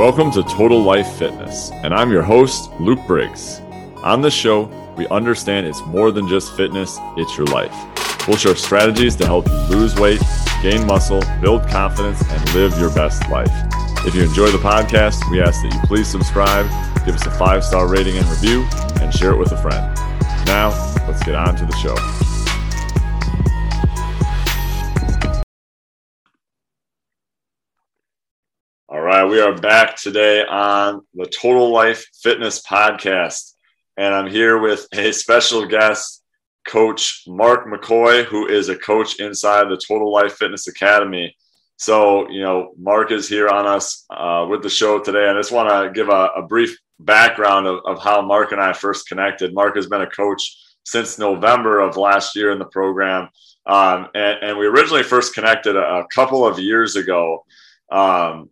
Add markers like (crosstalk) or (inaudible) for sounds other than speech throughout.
Welcome to Total Life Fitness, and I'm your host, Luke Briggs. On this show, we understand it's more than just fitness, it's your life. We'll share strategies to help you lose weight, gain muscle, build confidence, and live your best life. If you enjoy the podcast, we ask that you please subscribe, give us a five star rating and review, and share it with a friend. Now, let's get on to the show. Right, we are back today on the Total Life Fitness Podcast, and I'm here with a special guest, Coach Mark McCoy, who is a coach inside the Total Life Fitness Academy. So, you know, Mark is here on us uh, with the show today. I just want to give a, a brief background of, of how Mark and I first connected. Mark has been a coach since November of last year in the program. Um, and, and, we originally first connected a, a couple of years ago. Um,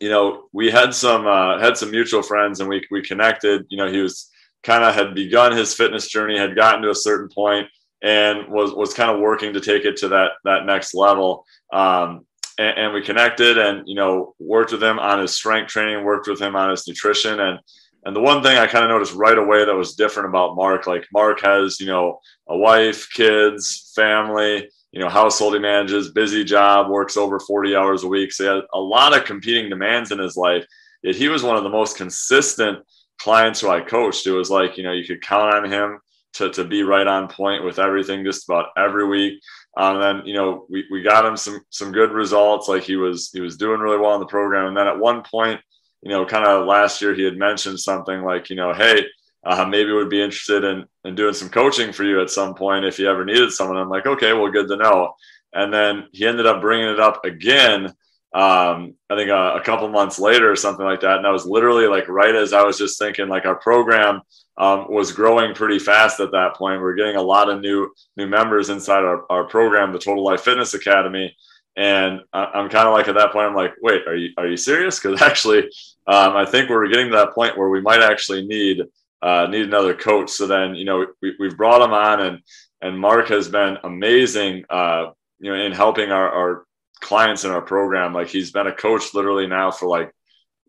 you know, we had some uh, had some mutual friends, and we we connected. You know, he was kind of had begun his fitness journey, had gotten to a certain point, and was was kind of working to take it to that that next level. Um, and, and, we connected, and you know, worked with him on his strength training, worked with him on his nutrition, and and the one thing I kind of noticed right away that was different about Mark, like Mark has you know a wife, kids, family you know, household he manages, busy job, works over 40 hours a week. So he had a lot of competing demands in his life. Yet he was one of the most consistent clients who I coached. It was like, you know, you could count on him to, to be right on point with everything just about every week. Um, and then, you know, we, we got him some, some good results. Like he was, he was doing really well in the program. And then at one point, you know, kind of last year, he had mentioned something like, you know, Hey, uh, maybe would be interested in, in doing some coaching for you at some point if you ever needed someone. I'm like, okay, well, good to know. And then he ended up bringing it up again. Um, I think a, a, couple months later or something like that. And that was literally like right as I was just thinking, like our program um, was growing pretty fast at that point. We are getting a lot of new new members inside our, our program, the Total Life Fitness Academy. And I, am kind of like at that point, I'm like, wait, are you are you serious? Because (laughs) actually, um, I think we're getting to that point where we might actually need uh, need another coach. So then, you know, we, we've brought him on and, and Mark has been amazing, uh, you know, in helping our, our clients in our program. Like he's been a coach literally now for like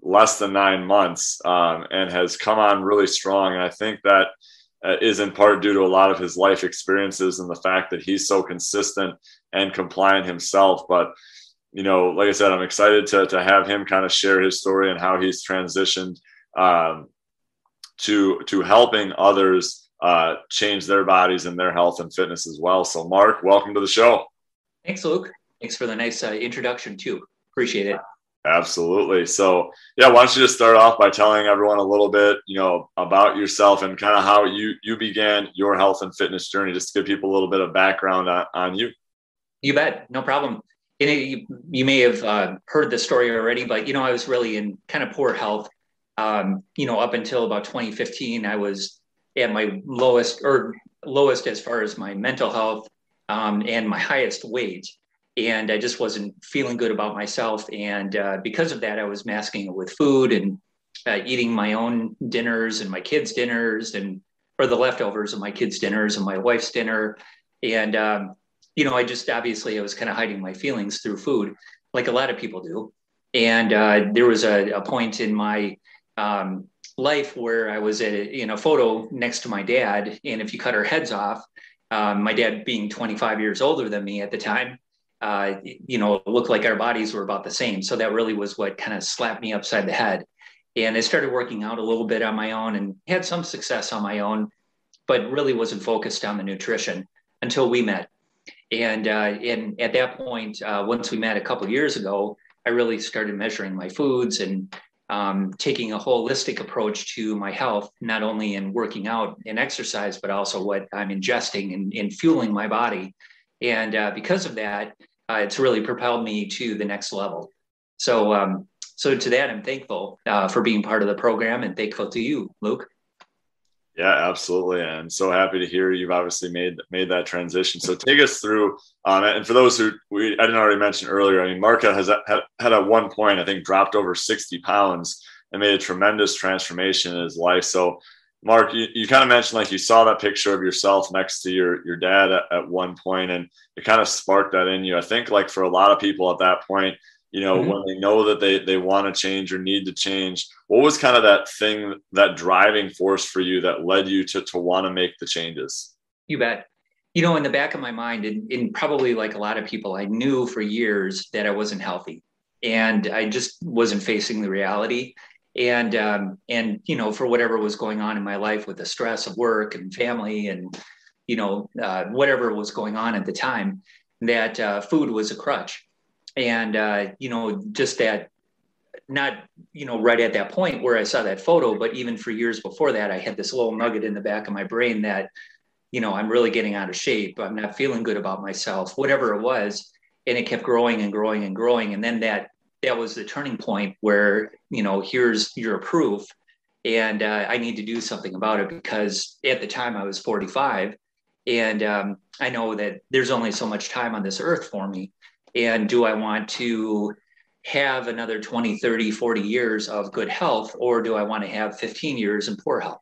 less than nine months um, and has come on really strong. And I think that uh, is in part due to a lot of his life experiences and the fact that he's so consistent and compliant himself. But, you know, like I said, I'm excited to, to have him kind of share his story and how he's transitioned um, to to helping others uh, change their bodies and their health and fitness as well. So, Mark, welcome to the show. Thanks, Luke. Thanks for the nice uh, introduction too. Appreciate it. Absolutely. So, yeah, why don't you just start off by telling everyone a little bit, you know, about yourself and kind of how you you began your health and fitness journey, just to give people a little bit of background on, on you. You bet. No problem. you, you may have uh, heard the story already, but you know, I was really in kind of poor health um, you know, up until about 2015, I was at my lowest or lowest as far as my mental health um, and my highest weight. And I just wasn't feeling good about myself. And uh, because of that, I was masking it with food and uh, eating my own dinners and my kids' dinners and or the leftovers of my kids' dinners and my wife's dinner. And um, you know, I just obviously I was kind of hiding my feelings through food, like a lot of people do. And uh, there was a, a point in my um, life where I was a, in a photo next to my dad, and if you cut our heads off, um, my dad being 25 years older than me at the time, uh, you know, it looked like our bodies were about the same. So that really was what kind of slapped me upside the head. And I started working out a little bit on my own and had some success on my own, but really wasn't focused on the nutrition until we met. And uh, and at that point, uh, once we met a couple years ago, I really started measuring my foods and um, taking a holistic approach to my health, not only in working out and exercise, but also what I'm ingesting and, and fueling my body. And uh, because of that, uh, it's really propelled me to the next level. So, um, so to that, I'm thankful uh, for being part of the program and thankful to you, Luke. Yeah, absolutely. And so happy to hear you've obviously made made that transition. So take us through. Um, and for those who we I didn't already mention earlier, I mean, Marka has had, had at one point I think dropped over sixty pounds and made a tremendous transformation in his life. So, Mark, you, you kind of mentioned like you saw that picture of yourself next to your your dad at, at one point, and it kind of sparked that in you. I think like for a lot of people at that point, you know, mm-hmm. when they know that they they want to change or need to change? What was kind of that thing, that driving force for you that led you to to want to make the changes? You bet. You know, in the back of my mind, and, and probably like a lot of people, I knew for years that I wasn't healthy, and I just wasn't facing the reality. And um, and you know, for whatever was going on in my life with the stress of work and family, and you know, uh, whatever was going on at the time, that uh, food was a crutch and uh, you know just that not you know right at that point where i saw that photo but even for years before that i had this little nugget in the back of my brain that you know i'm really getting out of shape. I'm not feeling good about myself whatever it was. And it kept growing and growing and growing. And then that that was the turning point where you know here's your proof. And uh, i need to do something about it because at the time i was 45 and um, i know that there's only so much time on this earth for me and do I want to have another 20, 30, 40 years of good health, or do I want to have 15 years in poor health?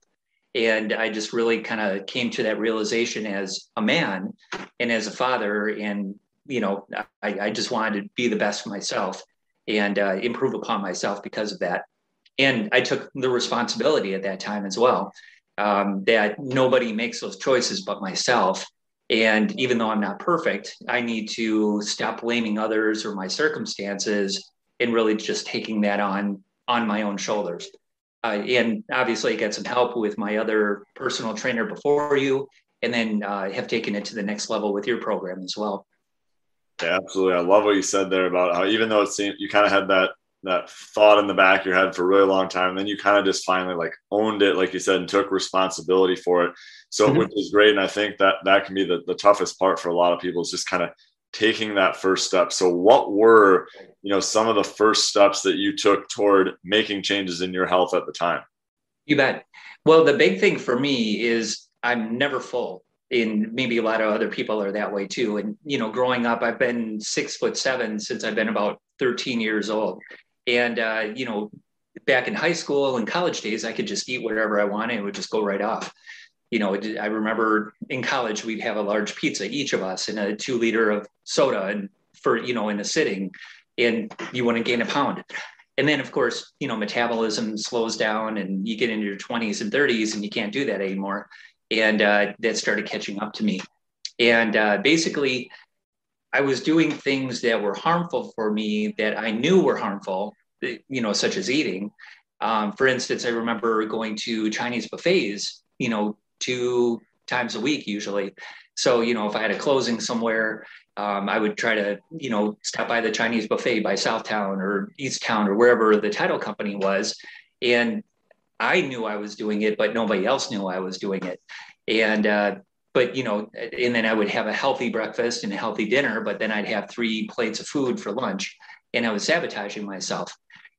And I just really kind of came to that realization as a man and as a father. And, you know, I, I just wanted to be the best for myself and uh, improve upon myself because of that. And I took the responsibility at that time as well um, that nobody makes those choices but myself. And even though I'm not perfect, I need to stop blaming others or my circumstances and really just taking that on on my own shoulders. Uh, and obviously, I get some help with my other personal trainer before you, and then uh, have taken it to the next level with your program as well. Yeah, absolutely. I love what you said there about how even though it seemed you kind of had that that thought in the back of your head for a really long time, and then you kind of just finally like owned it, like you said, and took responsibility for it. So, mm-hmm. which is great. And I think that that can be the, the toughest part for a lot of people is just kind of taking that first step. So, what were, you know, some of the first steps that you took toward making changes in your health at the time? You bet. Well, the big thing for me is I'm never full. And maybe a lot of other people are that way too. And, you know, growing up, I've been six foot seven since I've been about 13 years old. And, uh, you know, back in high school and college days, I could just eat whatever I wanted. It would just go right off you know, I remember in college we'd have a large pizza each of us and a two liter of soda and for you know in a sitting, and you wouldn't gain a pound. And then of course you know metabolism slows down and you get into your 20s and 30s and you can't do that anymore. And uh, that started catching up to me. And uh, basically, I was doing things that were harmful for me that I knew were harmful, you know, such as eating. Um, for instance, I remember going to Chinese buffets, you know, two times a week usually. So, you know, if I had a closing somewhere, um, I would try to, you know, stop by the Chinese buffet by Southtown or Easttown or wherever the title company was. And I knew I was doing it, but nobody else knew I was doing it. And, uh, but, you know, and then I would have a healthy breakfast and a healthy dinner, but then I'd have three plates of food for lunch and I was sabotaging myself.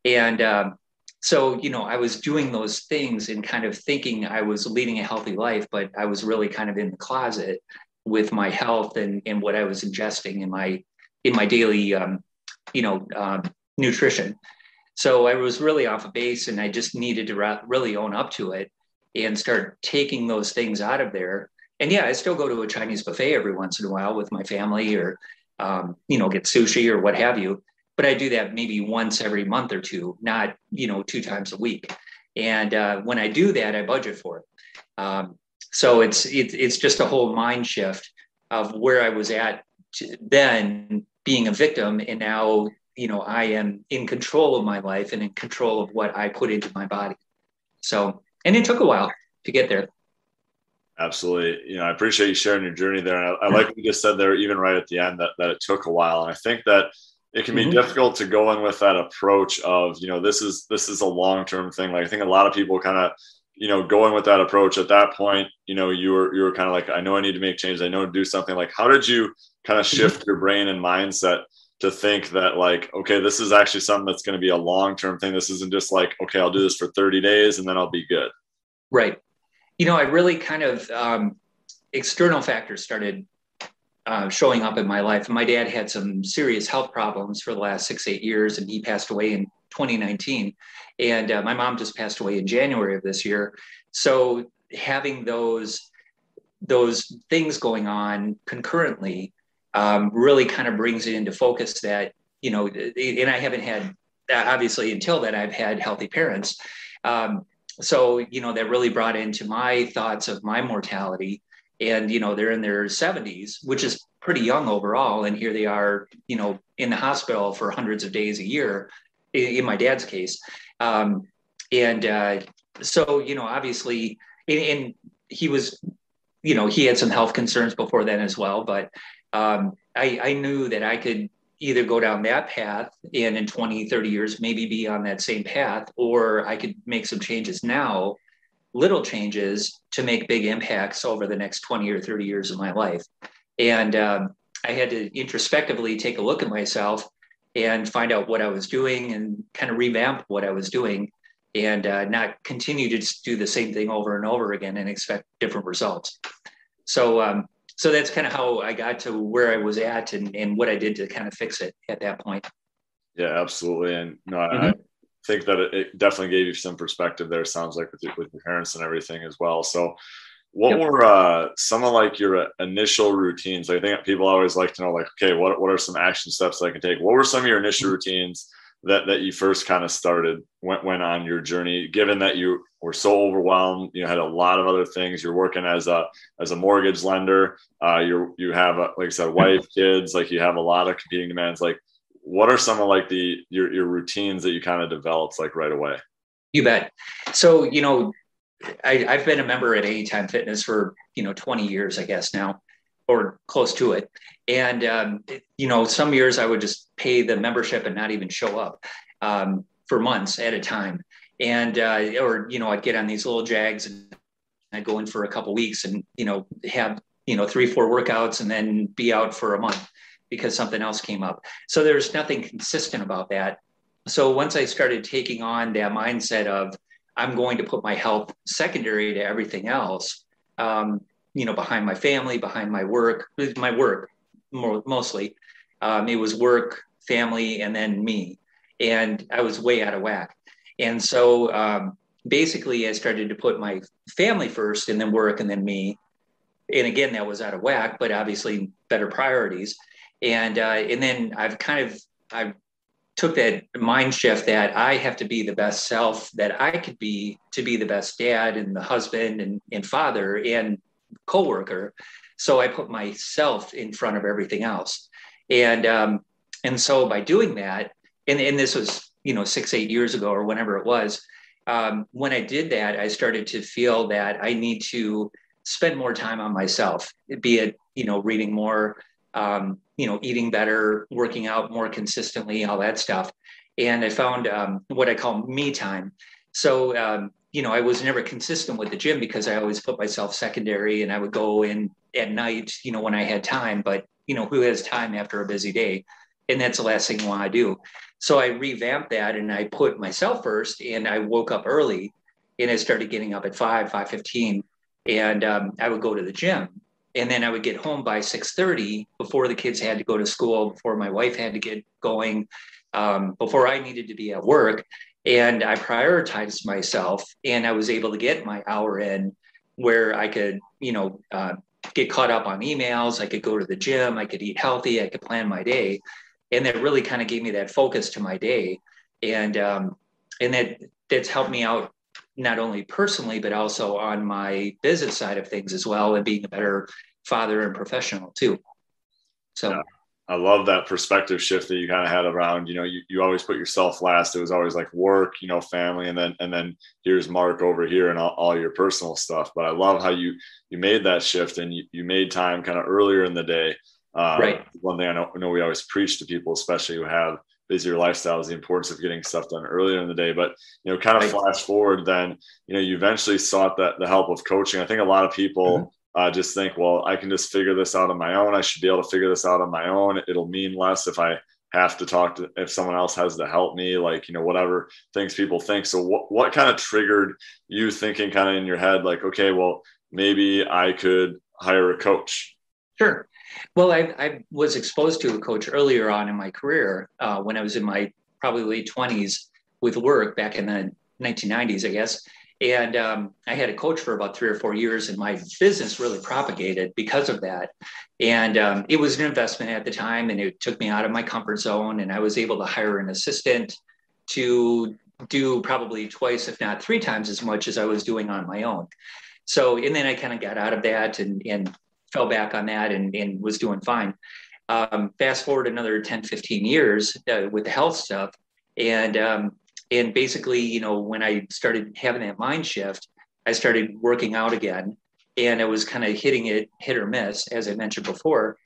And, um, so you know i was doing those things and kind of thinking i was leading a healthy life but i was really kind of in the closet with my health and, and what i was ingesting in my in my daily um, you know um, nutrition so i was really off of base and i just needed to really own up to it and start taking those things out of there and yeah i still go to a chinese buffet every once in a while with my family or um, you know get sushi or what have you but I do that maybe once every month or two, not you know two times a week. And uh, when I do that, I budget for it. Um, so it's it, it's just a whole mind shift of where I was at then, being a victim, and now you know I am in control of my life and in control of what I put into my body. So, and it took a while to get there. Absolutely. You know, I appreciate you sharing your journey there. And I, I like what you just said there, even right at the end, that, that it took a while. And I think that it can be mm-hmm. difficult to go in with that approach of you know this is this is a long term thing like i think a lot of people kind of you know going with that approach at that point you know you were you were kind of like i know i need to make changes i know to do something like how did you kind of mm-hmm. shift your brain and mindset to think that like okay this is actually something that's going to be a long term thing this isn't just like okay i'll do this for 30 days and then i'll be good right you know i really kind of um, external factors started uh, showing up in my life. My dad had some serious health problems for the last six, eight years, and he passed away in 2019. And uh, my mom just passed away in January of this year. So having those those things going on concurrently um, really kind of brings it into focus that you know, and I haven't had obviously until then I've had healthy parents. Um, so you know that really brought into my thoughts of my mortality. And you know they're in their 70s which is pretty young overall. And here they are you know in the hospital for hundreds of days a year in, in my dad's case. Um, and uh, so you know obviously and, and, he was you know he had some health concerns before then as well. But um, I, I knew that i could either go down that path and in 20 30 years maybe be on that same path or i could make some changes now little changes to make big impacts over the next 20 or 30 years of my life. And um, i had to introspectively take a look at myself and find out what i was doing and kind of revamp what i was doing and uh, not continue to do the same thing over and over again and expect different results. So um, so that's kind of how I got to where I was at and, and what I did to kind of fix it at that point. Yeah, absolutely. And no, mm-hmm. I think that it definitely gave you some perspective there. Sounds like with your, with your parents and everything as well. So, what yep. were uh, some of like your initial routines? I think people always like to know, like, okay, what what are some action steps I can take? What were some of your initial mm-hmm. routines that that you first kind of started went went on your journey given that you were so overwhelmed you know, had a lot of other things you're working as a as a mortgage lender uh you you have a, like i said wife (laughs) kids like you have a lot of competing demands like what are some of like the your, your routines that you kind of developed like right away? You bet. So you know I, i've been a member at anytime fitness for you know 20 years i guess now or close to it. And um, you know, some years I would just pay the membership and not even show up um, for months at a time. And uh, or you know, I'd get on these little jags and I'd go in for a couple weeks and you know have you know three four workouts and then be out for a month because something else came up. So there's nothing consistent about that. So once I started taking on that mindset of I'm going to put my health secondary to everything else, um, you know, behind my family, behind my work, my work more, mostly. Um, it was work, family, and then me. And I was way out of whack. And so um, basically, I started to put my family first and then work and then me. And again, that was out of whack, but obviously better priorities. And uh, and then I've kind of I took that mind shift that I have to be the best self that I could be to be the best dad and the husband and, and father and coworker. So I put myself in front of everything else. And um, and so by doing that, and, and this was, you know, six, eight years ago or whenever it was, um, when I did that, I started to feel that I need to spend more time on myself, be it, you know, reading more, um, you know, eating better, working out more consistently, all that stuff. And I found um, what I call me time. So um, you know, I was never consistent with the gym because I always put myself secondary and I would go in at night, you know, when I had time. But, you know, who has time after a busy day? And that's the last thing you want to do. So I revamped that and I put myself first and I woke up early and I started getting up at 5, 5.15 and um, I would go to the gym. And then I would get home by 6.30 before the kids had to go to school, before my wife had to get going, um, before I needed to be at work and I prioritized myself, and I was able to get my hour in where I could, you know, uh, get caught up on emails. I could go to the gym. I could eat healthy. I could plan my day, and that really kind of gave me that focus to my day, and um, and that that's helped me out not only personally but also on my business side of things as well, and being a better father and professional too. So. Yeah. I love that perspective shift that you kind of had around, you know, you, you always put yourself last. It was always like work, you know, family, and then and then here's Mark over here and all, all your personal stuff. But I love how you you made that shift and you, you made time kind of earlier in the day. Uh, right. One thing I know, I know we always preach to people, especially who have busier lifestyles, the importance of getting stuff done earlier in the day. But you know, kind of right. flash forward, then you know, you eventually sought that the help of coaching. I think a lot of people. Mm-hmm uh, just think, well, I can just figure this out on my own. I should be able to figure this out on my own. It'll mean less if I have to talk to if someone else has to help me, like you know whatever things people think. So what what kind of triggered you thinking kind of in your head, like okay, well maybe I could hire a coach. Sure. Well, I, I was exposed to a coach earlier on in my career uh, when I was in my probably late twenties with work back in the 1990s, I guess And um, I had a coach for about three or four years, and my business really propagated because of that. And um, it was an investment at the time, and it took me out of my comfort zone. And I was able to hire an assistant to do probably twice, if not three times as much as I was doing on my own. So, and then I kind of got out of that and, and fell back on that and, and was doing fine. Um, fast forward another 10, 15 years uh, with the health stuff. And um, and basically, you know, when I started having that mind shift, I started working out again, and I was kind of hitting it hit or miss, as I mentioned before.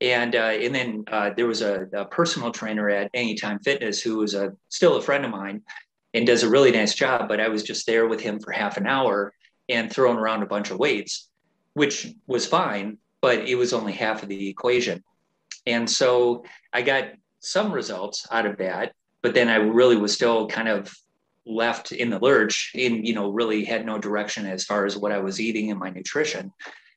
And uh, and then uh, there was a, a, personal trainer at Anytime Fitness who was a still a friend of mine, and does a really nice job. But I was just there with him for half an hour and throwing around a bunch of weights, which was fine, but it was only half of the equation. And so I got some results out of that but then I really was still kind of left in the lurch and you know really had no direction as far as what I was eating and my nutrition.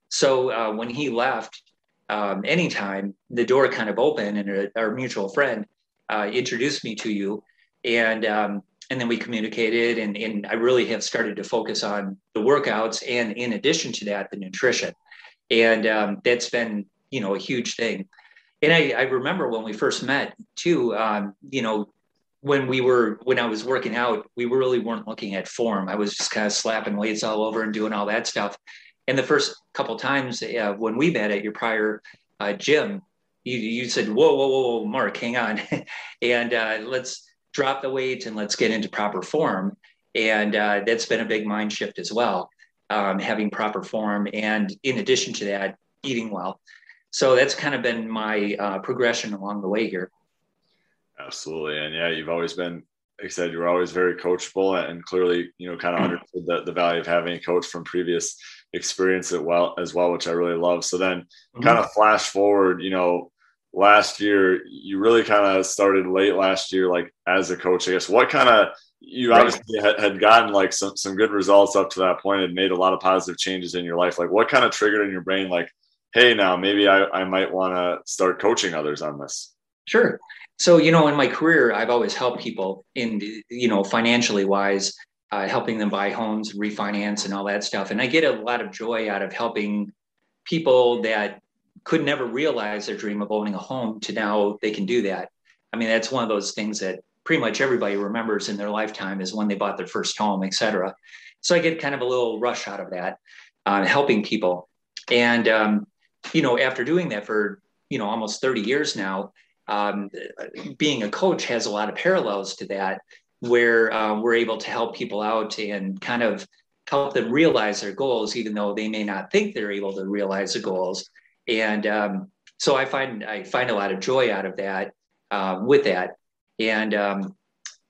So uh, when he left, um, anytime the door kind of opened and our mutual friend uh, introduced me to you, and um, and then we communicated and, and I really have started to focus on the workouts and in addition to that the nutrition, and um, that's been you know a huge thing. And I, I remember when we first met too, um, you know, when we were when I was working out, we really weren't looking at form. I was just kind of slapping weights all over and doing all that stuff. And the first couple times uh, when we met at your prior uh, gym, you, you said, "Whoa, whoa, whoa, Mark, hang on, (laughs) and uh, let's drop the weight and let's get into proper form." And uh, that's been a big mind shift as well, um, having proper form, and in addition to that, eating well. So that's kind of been my uh, progression along the way here. Absolutely. And yeah, you've always been, like I said, you were always very coachable and clearly, you know, kind of understood the, the value of having a coach from previous experience as well, as well, which I really love. So then mm-hmm. kind of flash forward, you know, last year, you really kind of started late last year, like as a coach, I guess, what kind of, you obviously had, had gotten like some, some good results up to that point and made a lot of positive changes in your life. Like what kind of triggered in your brain, like, Hey, now maybe I, I might want to start coaching others on this. Sure. So you know in my career i've always helped people in you know financially wise uh, helping them buy homes refinance and all that stuff. And i get a lot of joy out of helping people that could never realize their dream of owning a home to now they can do that. I mean that's one of those things that pretty much everybody remembers in their lifetime is when they bought their first home etc so i get kind of a little rush out of that uh, helping people. And um, you know after doing that for you know almost 30 years now um, being a coach has a lot of parallels to that, where uh, we're able to help people out and kind of help them realize their goals, even though they may not think they're able to realize the goals. And um, so I find I find a lot of joy out of that uh, with that. And um,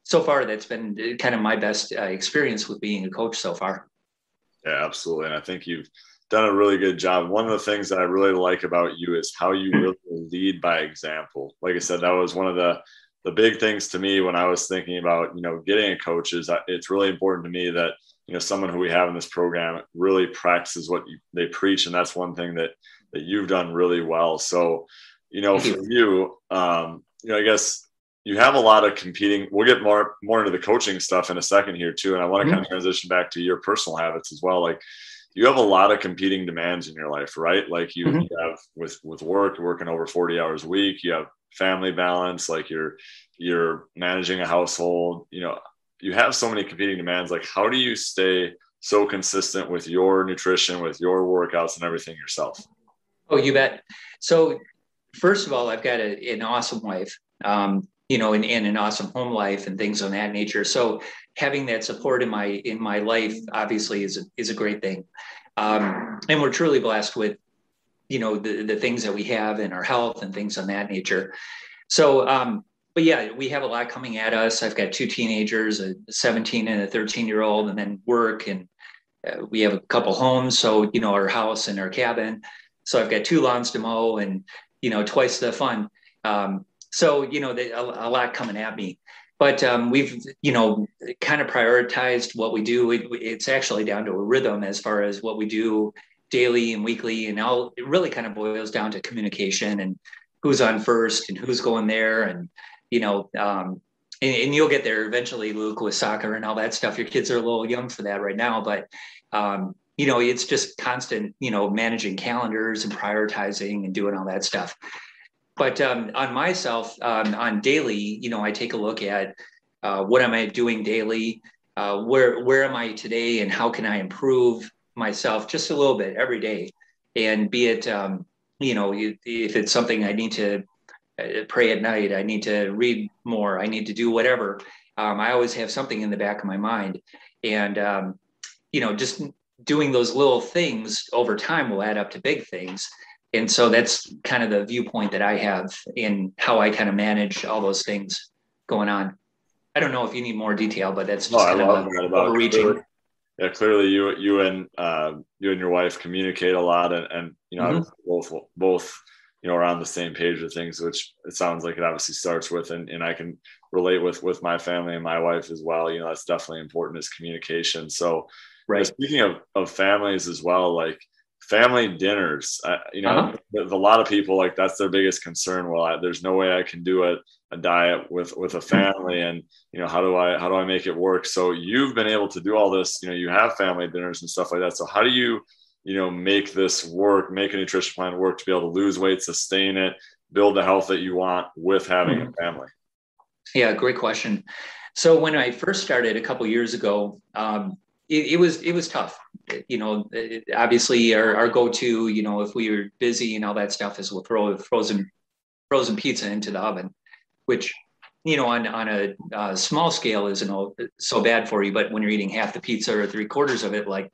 so far, that's been kind of my best uh, experience with being a coach so far. Yeah, absolutely. And I think you've done a really good job. One of the things that I really like about you is how you really lead by example. Like I said, that was one of the the big things to me when I was thinking about you know getting a coach is it's really important to me that you know someone who we have in this program really practices what you, they preach, and that's one thing that that you've done really well. So you know for you, um, you know I guess you have a lot of competing. We'll get more more into the coaching stuff in a second here too, and I want to mm-hmm. kind of transition back to your personal habits as well. Like you have a lot of competing demands in your life, right? Like you, mm-hmm. you have with with work, working over 40 hours a week, you have family balance, like you're you're managing a household, you know, you have so many competing demands. Like how do you stay so consistent with your nutrition, with your workouts and everything yourself? Oh, you bet. So first of all, I've got a, an awesome wife. Um, you know, and, and an awesome home life and things of that nature. So having that support in my in my life obviously is a, is a great thing. Um, and we're truly blessed with, you know, the, the things that we have in our health and things of that nature. So, um, but yeah, we have a lot coming at us. I've got two teenagers, a 17 and a 13 year old, and then work, and uh, we have a couple homes. So, you know, our house and our cabin. So I've got two lawns to mow, and you know, twice the fun. Um, so, you know, they, a, a, lot coming at me. But um, we've, you know, kind of prioritized what we do. It, it's actually down to a rhythm as far as what we do daily and weekly. And now it really kind of boils down to communication and who's on first and who's going there. And, you know, um, and, and, you'll get there eventually, Luke, with soccer and all that stuff. Your kids are a little young for that right now, but um, you know, it's just constant, you know, managing calendars and prioritizing and doing all that stuff. But um, on myself, um, on daily, you know, I take a look at uh, what am I doing daily, uh, where where am I today, and how can I improve myself just a little bit every day, and be it, um, you know, if it's something I need to uh, pray at night, I need to read more, I need to do whatever. Um, I always have something in the back of my mind, and um, you know, just doing those little things over time will add up to big things. And so that's kind of the viewpoint that I have in how I kind of manage all those things going on. I don't know if you need more detail, but that's just no, kind of that about overreaching. Clearly, yeah, clearly you you and uh, you and your wife communicate a lot, and, and you know mm-hmm. both both you know are on the same page with things, which it sounds like it obviously starts with, and, and I can relate with with my family and my wife as well. You know that's definitely important is communication. So Right. speaking of, of families as well, like family dinners, uh, you know, uh-huh. with a lot of people, like that's their biggest concern. Well, I, there's no way I can do a, a diet with, with a family and, you know, how do I, how do I make it work? So you've been able to do all this, you know, you have family dinners and stuff like that. So how do you, you know, make this work, make a nutrition plan work to be able to lose weight, sustain it, build the health that you want with having mm-hmm. a family? Yeah, great question. So when I first started a couple years ago, um, it, it, was it was tough. You know, it, obviously our, our go-to, you know, if we were busy and all that stuff is we'll throw frozen frozen pizza into the oven, which you know on on a uh, small scale isn't so bad for you, but when you're eating half the pizza or three quarters of it, like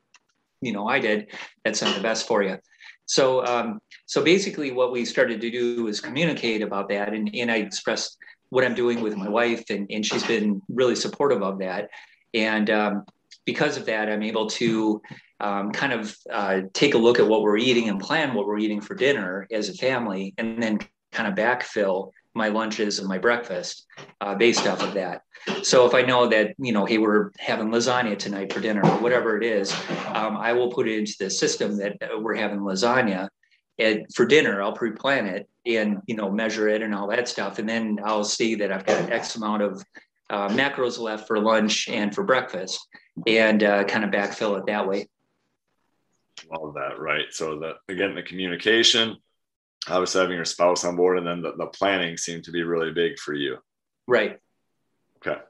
you know I did, that's not the best for you. So um, so basically, what we started to do is communicate about that, and and I expressed what I'm doing with my wife, and and she's been really supportive of that. And um, because of that, I'm able to um, kind of uh, take a look at what we're eating and plan what we're eating for dinner as a family, and then kind of backfill my lunches and my breakfast uh, based off of that. So if I know that you know, hey, we're having lasagna tonight for dinner or whatever it is, um, I will put it into the system that uh, we're having lasagna. And for dinner, I'll pre-plan it and you know measure it and all that stuff, and then I'll see that I've got X amount of uh, macros left for lunch and for breakfast and uh, kind of backfill it that way. All of that, right? So the again, the communication, obviously having your spouse on board, and then the, the planning seemed to be really big for you. Right. Okay.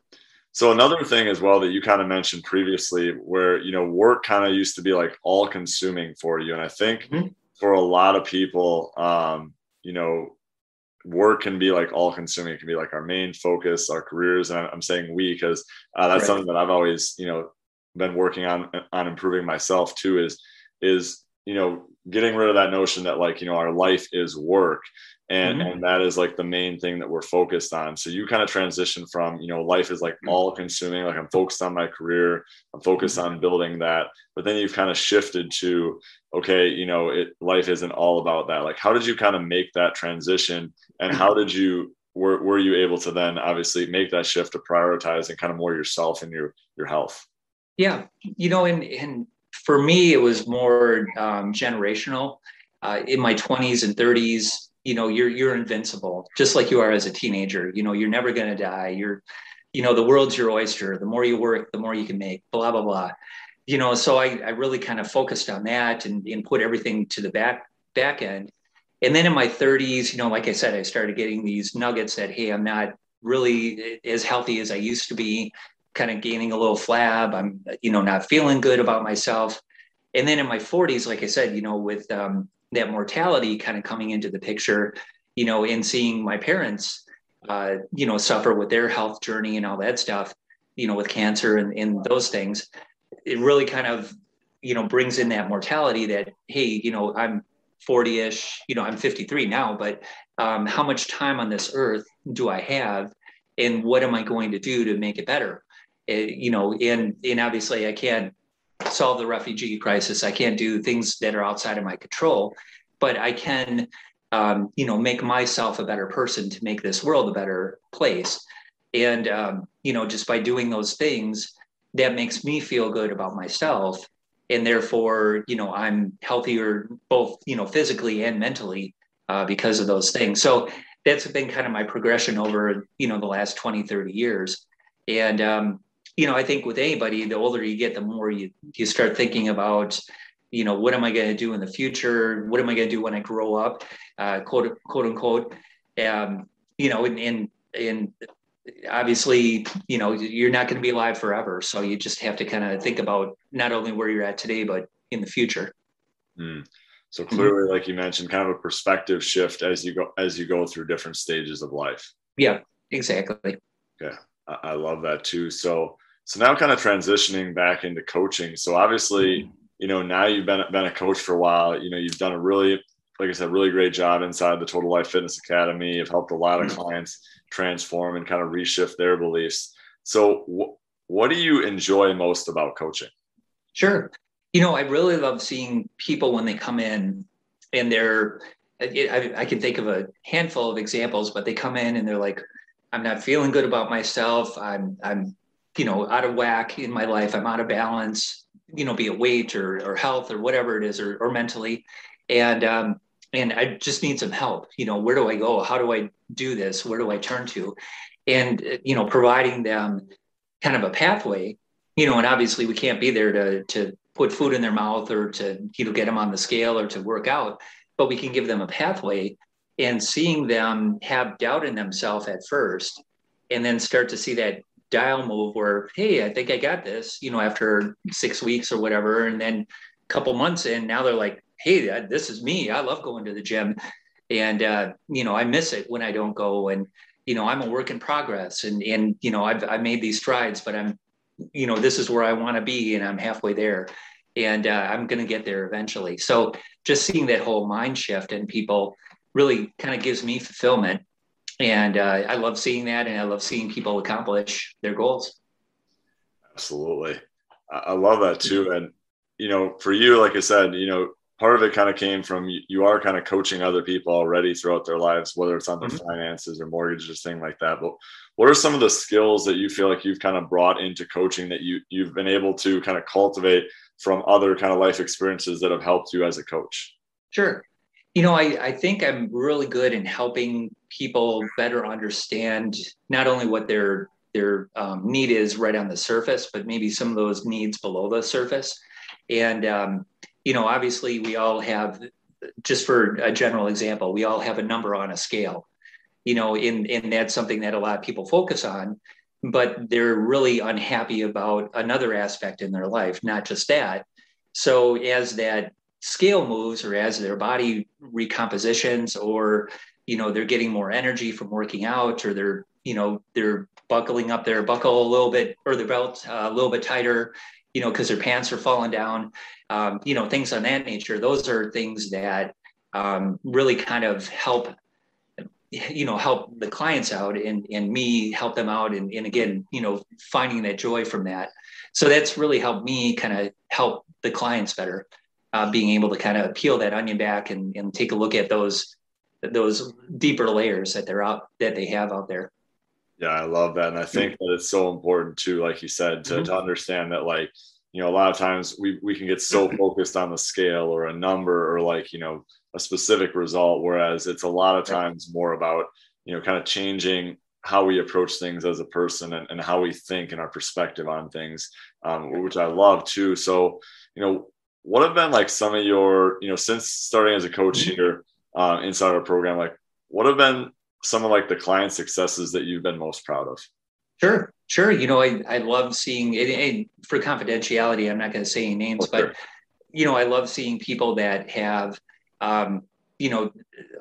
So another thing as well that you kind of mentioned previously, where you know work kind of used to be like all consuming for you, and I think mm-hmm. for a lot of people, um, you know, work can be like all consuming. It can be like our main focus, our careers. And I'm saying we because uh, that's right. something that I've always, you know, been working on on improving myself too. Is is you know getting rid of that notion that like you know our life is work. And mm-hmm. and that is like the main thing that we're focused on. So you kind of transition from you know life is like mm-hmm. all consuming like i'm focused on my career i'm focused mm-hmm. on building that. But then you've kind of shifted to okay you know it life isn't all about that. Like how did you kind of make that transition? And how did you were, were you able to then obviously make that shift to prioritizing kind of more yourself and your your health? Yeah. You know and and for me it was more um, generational. Uh, in my 20s and 30s you know you're you're invincible just like you are as a teenager. You know you're never going to die. You're you know the world's your oyster. The more you work the more you can make blah blah blah. You know so i, I really kind of focused on that and, and put everything to the back back end. And then in my 30s you know like i said i started getting these nuggets that hey i'm not really as healthy as i used to be kind of gaining a little flab i'm you know not feeling good about myself and then in my 40s like i said you know with um, that mortality kind of coming into the picture, you know, and seeing my parents, uh, you know, suffer with their health journey and all that stuff, you know, with cancer and, and those things, it really kind of, you know, brings in that mortality that, hey, you know, I'm 40 ish, you know, I'm 53 now, but um, how much time on this earth do I have? And what am I going to do to make it better? Uh, you know, and, and obviously I can't solve the refugee crisis. I can't do things that are outside of my control, but I can, um, you know, make myself a better person to make this world a better place. And um, you know, just by doing those things, that makes me feel good about myself, and therefore, you know, I'm healthier both, you know, physically and mentally uh, because of those things. So that's been kind of my progression over, you know, the last 20, 30 years. And, um, you know, I think with anybody, the older you get, the more you, you start thinking about, you know, what am I going to do in the future? What am I going to do when I grow up? Uh, quote, quote unquote. Um, you know, and, and, and obviously, you know, you're not going to be alive forever. So you just have to kind of think about not only where you're at today, but in the future. Mm. So clearly, mm-hmm. like you mentioned, kind of a perspective shift as you go as you go through different stages of life. Yeah, exactly. Yeah, I, I love that too. So so now kind of transitioning back into coaching. So obviously, mm-hmm. you know, now you've been been a coach for a while. You know, you've done a really, like I said, really great job inside the Total Life Fitness Academy. You've helped a lot of mm-hmm. clients transform and kind of reshift their beliefs. So, wh- what do you enjoy most about coaching? Sure you know, I really love seeing people when they come in and they're, I, I can think of a handful of examples, but they come in and they're like, I'm not feeling good about myself. I'm, I'm, you know, out of whack in my life. I'm out of balance, you know, be it weight or, or health or whatever it is, or, or mentally. And, um, and I just need some help. You know, where do I go? How do I do this? Where do I turn to? And, you know, providing them kind of a pathway, you know, and obviously we can't be there to, to put food in their mouth or to you know get them on the scale or to work out but we can give them a pathway and seeing them have doubt in themselves at first and then start to see that dial move where hey i think i got this you know after six weeks or whatever and then a couple months in now they're like hey this is me. I love going to the gym. And uh, you know i miss it when i don't go. And you know i'm a work in progress. And and you know i've, I've made these strides but i'm you know this is where i want to be and i'm halfway there. And uh, I'm going to get there eventually. So just seeing that whole mind shift in people really kind of gives me fulfillment. And uh, I love seeing that. And I love seeing people accomplish their goals. Absolutely. I love that too. And, you know, for you, like I said, you know, part of it kind of came from you are kind of coaching other people already throughout their lives, whether it's on their mm-hmm. finances or mortgages, thing like that. But what are some of the skills that you feel like you've kind of brought into coaching that you you've been able to kind of cultivate from other kind of life experiences that have helped you as a coach? Sure. You know, I, I think I'm really good in helping people better understand not only what their their um, need is right on the surface, but maybe some of those needs below the surface. And um, you know, obviously, we all have, just for a general example, we all have a number on a scale. You know, and and that's something that a lot of people focus on but they're really unhappy about another aspect in their life, not just that. So as that scale moves or as their body recompositions or you know they're getting more energy from working out or they're you know they're buckling up their buckle a little bit or their belt uh, a little bit tighter you know because their pants are falling down. Um, you know things on that nature. Those are things that um, really kind of help you know help the clients out and and me help them out and, and again you know finding that joy from that. So that's really helped me kind of help the clients better uh, being able to kind of peel that onion back and, and take a look at those those deeper layers that they're out that they have out there. Yeah i love that. And i think that it's so important too like you said to, mm-hmm. to understand that like you know a lot of times we, we can get so focused on the scale or a number or like you know a specific result whereas it's a lot of times more about you know kind of changing how we approach things as a person and, and how we think and our perspective on things um, which i love too. So you know what have been like some of your you know since starting as a coach mm-hmm. here uh, inside our program like what have been some of like the client successes that you've been most proud of sure sure you know i, I love seeing it for confidentiality i'm not going to say any names but you know i love seeing people that have um, you know,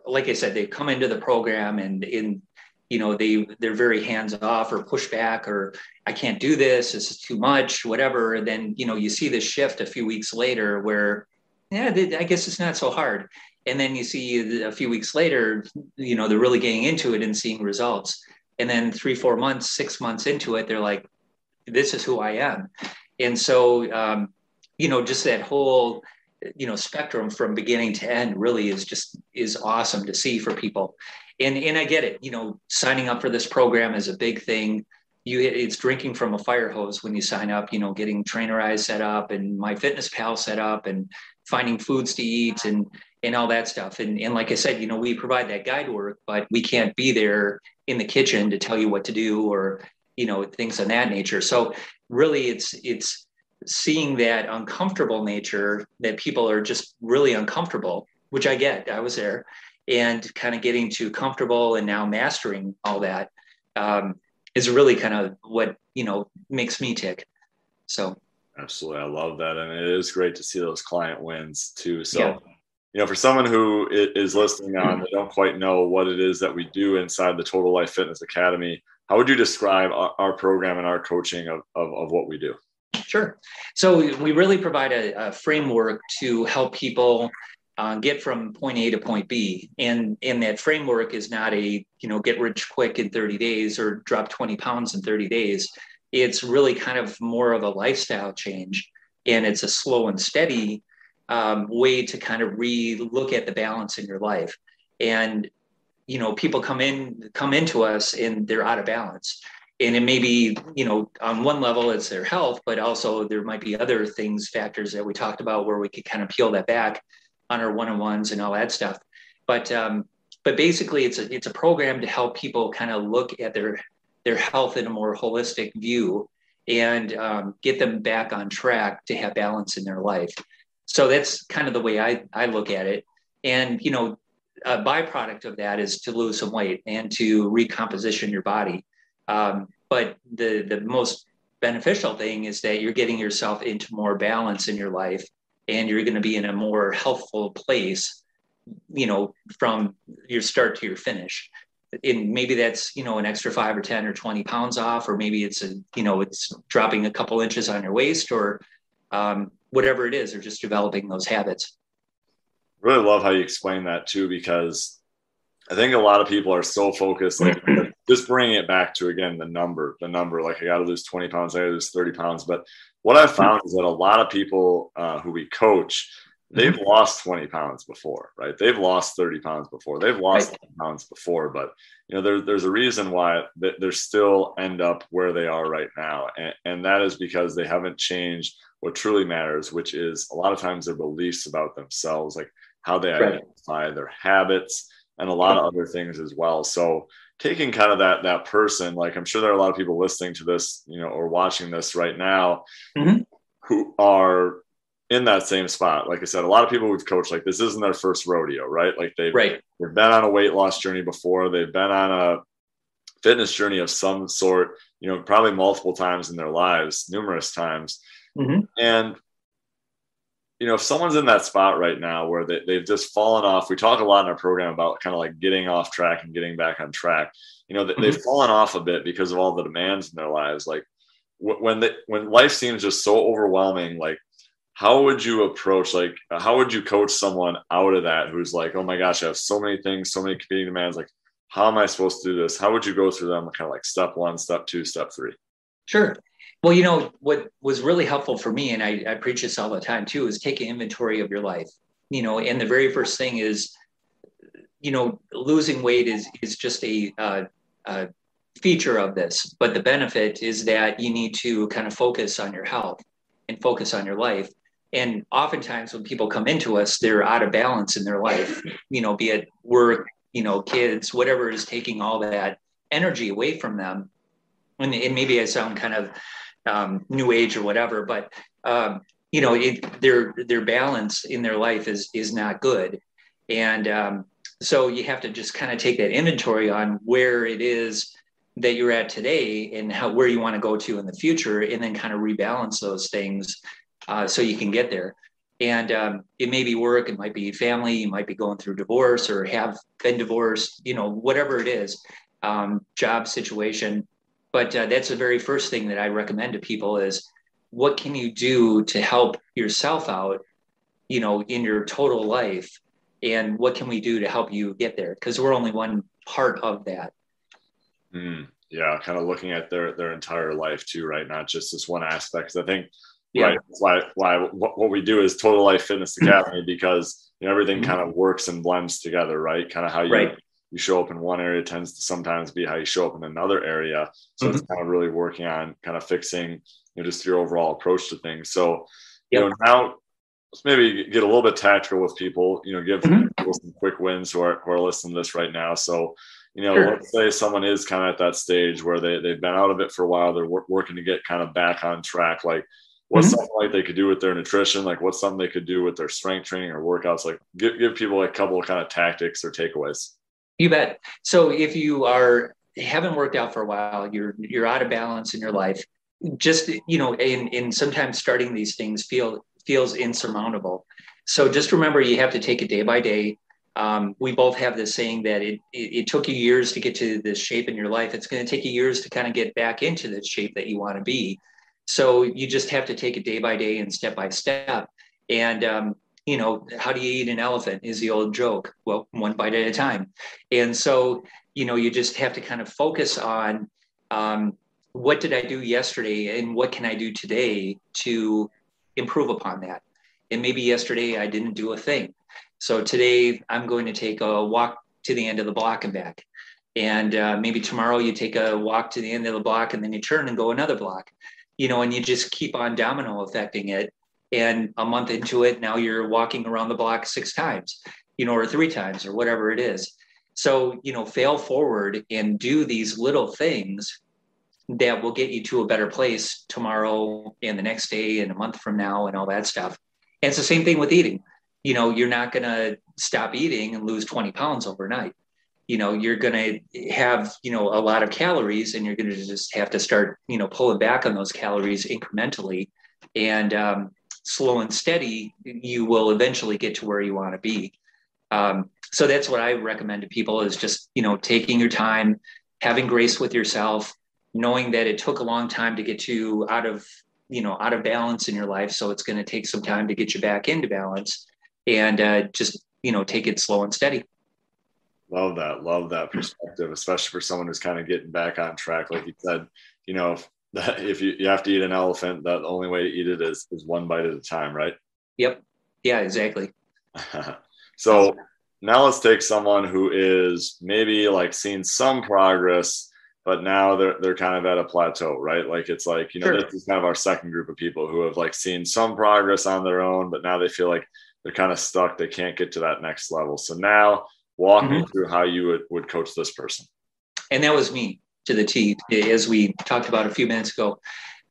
like I said, they come into the program and in, you know, they they're very hands off or push back or I can't do this. This is too much, whatever. And then you know, you see this shift a few weeks later where, yeah, I guess it's not so hard. And then you see a few weeks later, you know, they're really getting into it and seeing results. And then three, four months, six months into it, they're like, this is who I am. And so, um, you know, just that whole you know spectrum from beginning to end really is just is awesome to see for people and and i get it you know signing up for this program is a big thing you it's drinking from a fire hose when you sign up you know getting Trainerize set up and MyFitnessPal set up and finding foods to eat and and all that stuff. And, and like I said, you know, we provide that guide work, but we can't be there in the kitchen to tell you what to do or, you know, things of that nature. So really it's, it's seeing that uncomfortable nature that people are just really uncomfortable, which I get, I was there and kind of getting to comfortable and now mastering all that um, is really kind of what, you know, makes me tick. So. Absolutely. I love that. And it is great to see those client wins too. So, yeah you know, for someone who is listening on, they don't quite know what it is that we do inside the Total Life Fitness Academy. How would you describe our, our program and our coaching of, of, of, what we do? Sure. So we really provide a, a framework to help people uh, get from point A to point B. And, and that framework is not a, you know, get rich quick in 30 days or drop 20 pounds in 30 days. It's really kind of more of a lifestyle change. And it's a slow and steady um, way to kind of re-look at the balance in your life. And you know, people come in come into us and they're out of balance. And it may be, you know, on one level it's their health, but also there might be other things, factors that we talked about where we could kind of peel that back on our one-on-ones and all that stuff. But um, but basically it's a it's a program to help people kind of look at their their health in a more holistic view and um, get them back on track to have balance in their life. So that's kind of the way I, I look at it. And, you know, a byproduct of that is to lose some weight and to recomposition your body. Um, but the, the most beneficial thing is that you're getting yourself into more balance in your life and you're going to be in a more healthful place, you know, from your start to your finish. And maybe that's, you know, an extra five or 10 or 20 pounds off, or maybe it's a, you know, it's dropping a couple inches on your waist or, um, whatever it is, or just developing those habits. Really love how you explain that too, because I think a lot of people are so focused, like (clears throat) just bringing it back to again the number, the number. Like I got to lose twenty pounds, I got to lose thirty pounds. But what I've found is that a lot of people uh, who we coach, they've mm-hmm. lost 20 pounds before, right? They've lost 30 pounds before. They've lost right. pounds before, but you know, there, there's a reason why they still end up where they are right now. And, and that is because they haven't changed what truly matters, which is a lot of times their beliefs about themselves, like how they right. identify their habits and a lot of other things as well. So taking kind of that that person, like I'm sure there are a lot of people listening to this, you know, or watching this right now mm-hmm. who are in that same spot. Like I said, a lot of people we've coached, like this isn't their first rodeo, right? Like they've, right. they've been on a weight loss journey before. They've been on a fitness journey of some sort, you know, probably multiple times in their lives, numerous times. Mm-hmm. And you know, if someone's in that spot right now where they, they've just fallen off, we talk a lot in our program about kind of like getting off track and getting back on track. You know, mm-hmm. they've fallen off a bit because of all the demands in their lives. Like when they, when life seems just so overwhelming, like how would you approach, like how would you coach someone out of that who's like, oh my gosh, I have so many things, so many competing demands. Like, how am I supposed to do this? How would you go through them? Kind of like step one, step two, step three. Sure. Well, you know, what was really helpful for me, and I, I preach this all the time too, is take an inventory of your life. You know, and the very first thing is, you know, losing weight is is just a, uh, a feature of this, but the benefit is that you need to kind of focus on your health and focus on your life. And oftentimes, when people come into us, they're out of balance in their life. You know, be it work, you know, kids, whatever is taking all that energy away from them. And, and maybe I sound kind of um, new age or whatever, but um, you know, it, their their balance in their life is is not good, and um, so you have to just kind of take that inventory on where it is that you're at today and how where you want to go to in the future, and then kind of rebalance those things uh, so you can get there. And um, it may be work, it might be family, you might be going through divorce or have been divorced, you know, whatever it is, um, job situation but uh, that's the very first thing that I recommend to people is what can you do to help yourself out, you know, in your total life, and what can we do to help you get there? Because we're only one part of that. Mm, yeah, kind of looking at their their entire life too, right? Not just this one aspect. I think yeah. right why why what, what we do is Total Life Fitness (laughs) Academy because you know everything mm-hmm. kind of works and blends together, right? Kind of how you right you show up in one area tends to sometimes be how you show up in another area. So mm-hmm. it's kind of really working on kind of fixing, you know, just your overall approach to things. So, yep. you know, now let's maybe get a little bit tactical with people, you know, give mm-hmm. people some quick wins who are, who are listening to this right now. So, you know, sure. let's say someone is kind of at that stage where they, they've been out of it for a while, they're working to get kind of back on track. Like, what's mm-hmm. something like they could do with their nutrition? Like, what's something they could do with their strength training or workouts? Like, give, give people a couple of kind of tactics or takeaways. You bet. So, if you are haven't worked out for a while, you're you're out of balance in your life, just you know, and, and sometimes starting these things feel feels insurmountable. So just remember, you have to take it day by day. Um, we both have this saying that it, it, it took you years to get to this shape in your life. It's going to take you years to kind of get back into the shape that you want to be. So you just have to take it day by day and step by step. And um, you know, how do you eat an elephant? Is the old joke. Well, one bite at a time. And so you know, you just have to kind of focus on um, what did I do yesterday and what can I do today to improve upon that. And maybe yesterday I didn't do a thing. So today I'm going to take a walk to the end of the block and back. And uh, maybe tomorrow you take a walk to the end of the block and then you turn and go another block, you know, and you just keep on domino affecting it. And a month into it, now you're walking around the block six times, you know, or three times or whatever it is. So, you know, fail forward and do these little things that will get you to a better place tomorrow and the next day and a month from now and all that stuff. And it's the same thing with eating. You know, you're not going to stop eating and lose 20 pounds overnight. You know, you're going to have, you know, a lot of calories and you're going to just have to start, you know, pulling back on those calories incrementally. And um, slow and steady, you will eventually get to where you want to be. Um, so that's what I recommend to people is just, you know, taking your time, having grace with yourself, knowing that it took a long time to get you out of you know out of balance in your life. So it's going to take some time to get you back into balance and uh, just you know take it slow and steady. Love that. Love that perspective especially for someone who's kind of getting back on track like you said. You know if, that, (laughs) if you, you have to eat an elephant that the only way to eat it is is one bite at a time right yep yeah exactly (laughs) so now let's take someone who is maybe like seen some progress but now they're they're kind of at a plateau, right? Like it's like you know sure. this is kind of our second group of people who have like seen some progress on their own, but now they feel like they're kind of stuck. They can't get to that next level. So now walk mm-hmm. me through how you would, would coach this person. And that was me to the T, as we talked about a few minutes ago.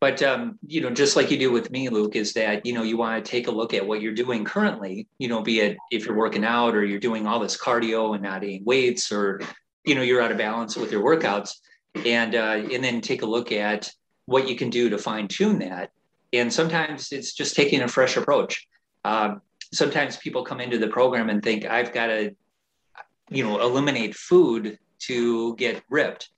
But um, you know, just like you do with me, Luke, is that you know you want to take a look at what you're doing currently. You know, be it if you're working out or you're doing all this cardio and not eating weights, or you know you're out of balance with your workouts and uh, and then take a look at what you can do to fine tune that. And sometimes it's just taking a fresh approach. Um, sometimes people come into the program and think I've got to, you know, eliminate food to get ripped,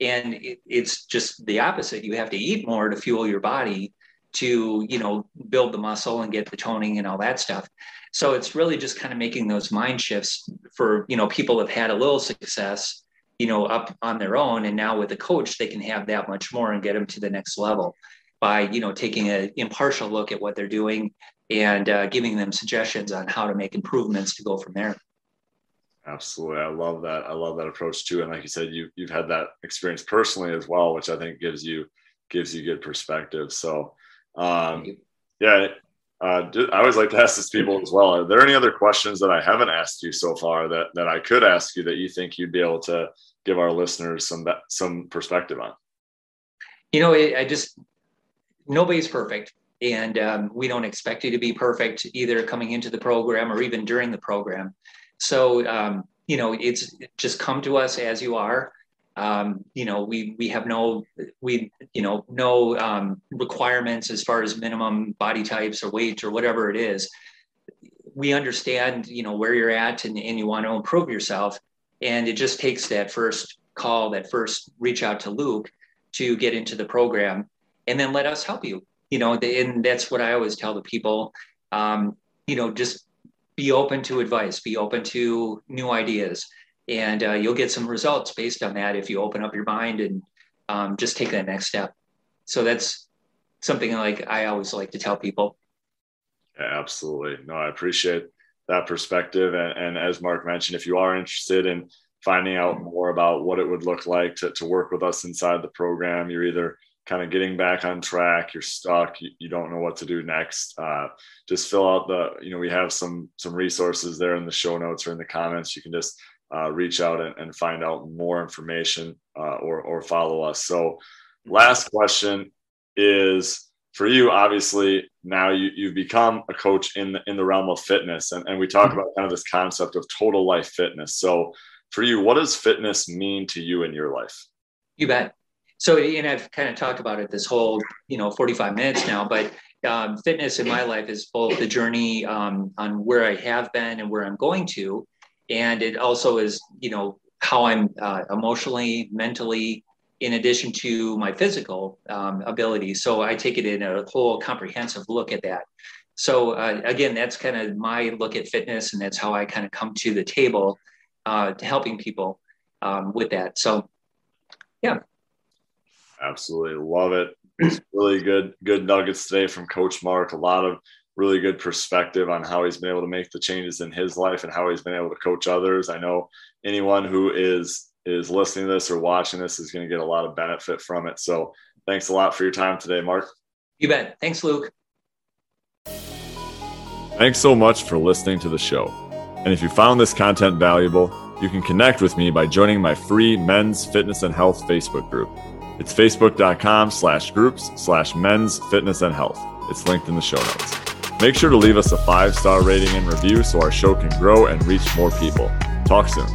and it, it's just the opposite. You have to eat more to fuel your body to you know build the muscle and get the toning and all that stuff so it's really just kind of making those mind shifts for you know people have had a little success you know, up on their own. And now with a coach, they can have that much more and get them to the next level by, you know, taking an impartial look at what they're doing and uh, giving them suggestions on how to make improvements to go from there. Absolutely. I love that. I love that approach too. And like you said, you, you've had that experience personally as well, which I think gives you, gives you good perspective. So, um, yeah, uh, I always like to ask this people as well. Are there any other questions that I haven't asked you so far that that I could ask you that you think you'd be able to give our listeners some some perspective on? You know, I just nobody's perfect, and um, we don't expect you to be perfect either coming into the program or even during the program. So um, you know, it's just come to us as you are. Um, you know, we we have no we you know no um, requirements as far as minimum body types or weight or whatever it is. We understand you know where you're at and, and you want to improve yourself, and it just takes that first call, that first reach out to Luke to get into the program, and then let us help you. You know, and that's what I always tell the people. Um, you know, just be open to advice, be open to new ideas. And uh, you'll get some results based on that if you open up your mind and um, just take that next step. So that's something like i always like to tell people. Yeah, absolutely. No i appreciate that perspective. And, and, as mark mentioned if you are interested in finding out more about what it would look like to, to work with us inside the program you're either kind of getting back on track, you're stuck, you, you don't know what to do next, uh, just fill out the, you know, we have some some resources there in the show notes or in the comments. You can just uh, reach out and, and, find out more information uh, or, or follow us. So, last question is for you. Obviously, now you, you've become a coach in the, in the realm of fitness, and, and we talk about kind of this concept of total life fitness. So, for you, what does fitness mean to you in your life? You bet. So, and I've kind of talked about it this whole, you know, 45 minutes now, but um, fitness in my life is both the journey um, on where I have been and where I'm going to. And it also is, you know, how I'm uh, emotionally, mentally, in addition to my physical um, abilities. So I take it in a whole comprehensive look at that. So uh, again, that's kind of my look at fitness, and that's how I kind of come to the table uh, to helping people um, with that. So, yeah. Absolutely love it. It's really good, good nuggets today from Coach Mark. A lot of really good perspective on how he's been able to make the changes in his life and how he's been able to coach others. I know anyone who is is listening to this or watching this is going to get a lot of benefit from it. So, thanks a lot for your time today, Mark. You bet. Thanks, Luke. Thanks so much for listening to the show. And if you found this content valuable, you can connect with me by joining my free men's fitness and health Facebook group. It's facebook.com slash groups slash men's fitness and health. It's linked in the show notes. Make sure to leave us a five star rating and review so our show can grow and reach more people. Talk soon.